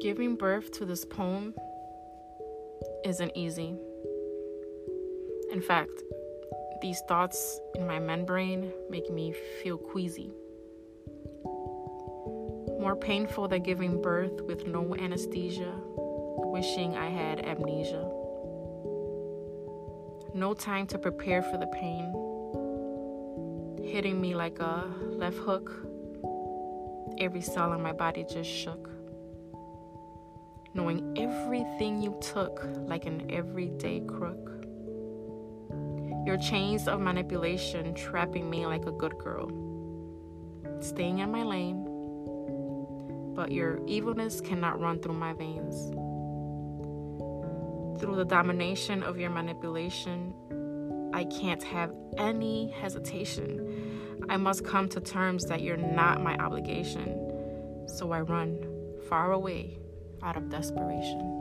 giving birth to this poem isn't easy. In fact, these thoughts in my membrane make me feel queasy. More painful than giving birth with no anesthesia, wishing I had amnesia. No time to prepare for the pain, hitting me like a left hook. Every cell in my body just shook. Knowing everything you took like an everyday crook. Your chains of manipulation trapping me like a good girl. Staying in my lane, but your evilness cannot run through my veins. Through the domination of your manipulation, I can't have any hesitation. I must come to terms that you're not my obligation. So I run far away out of desperation.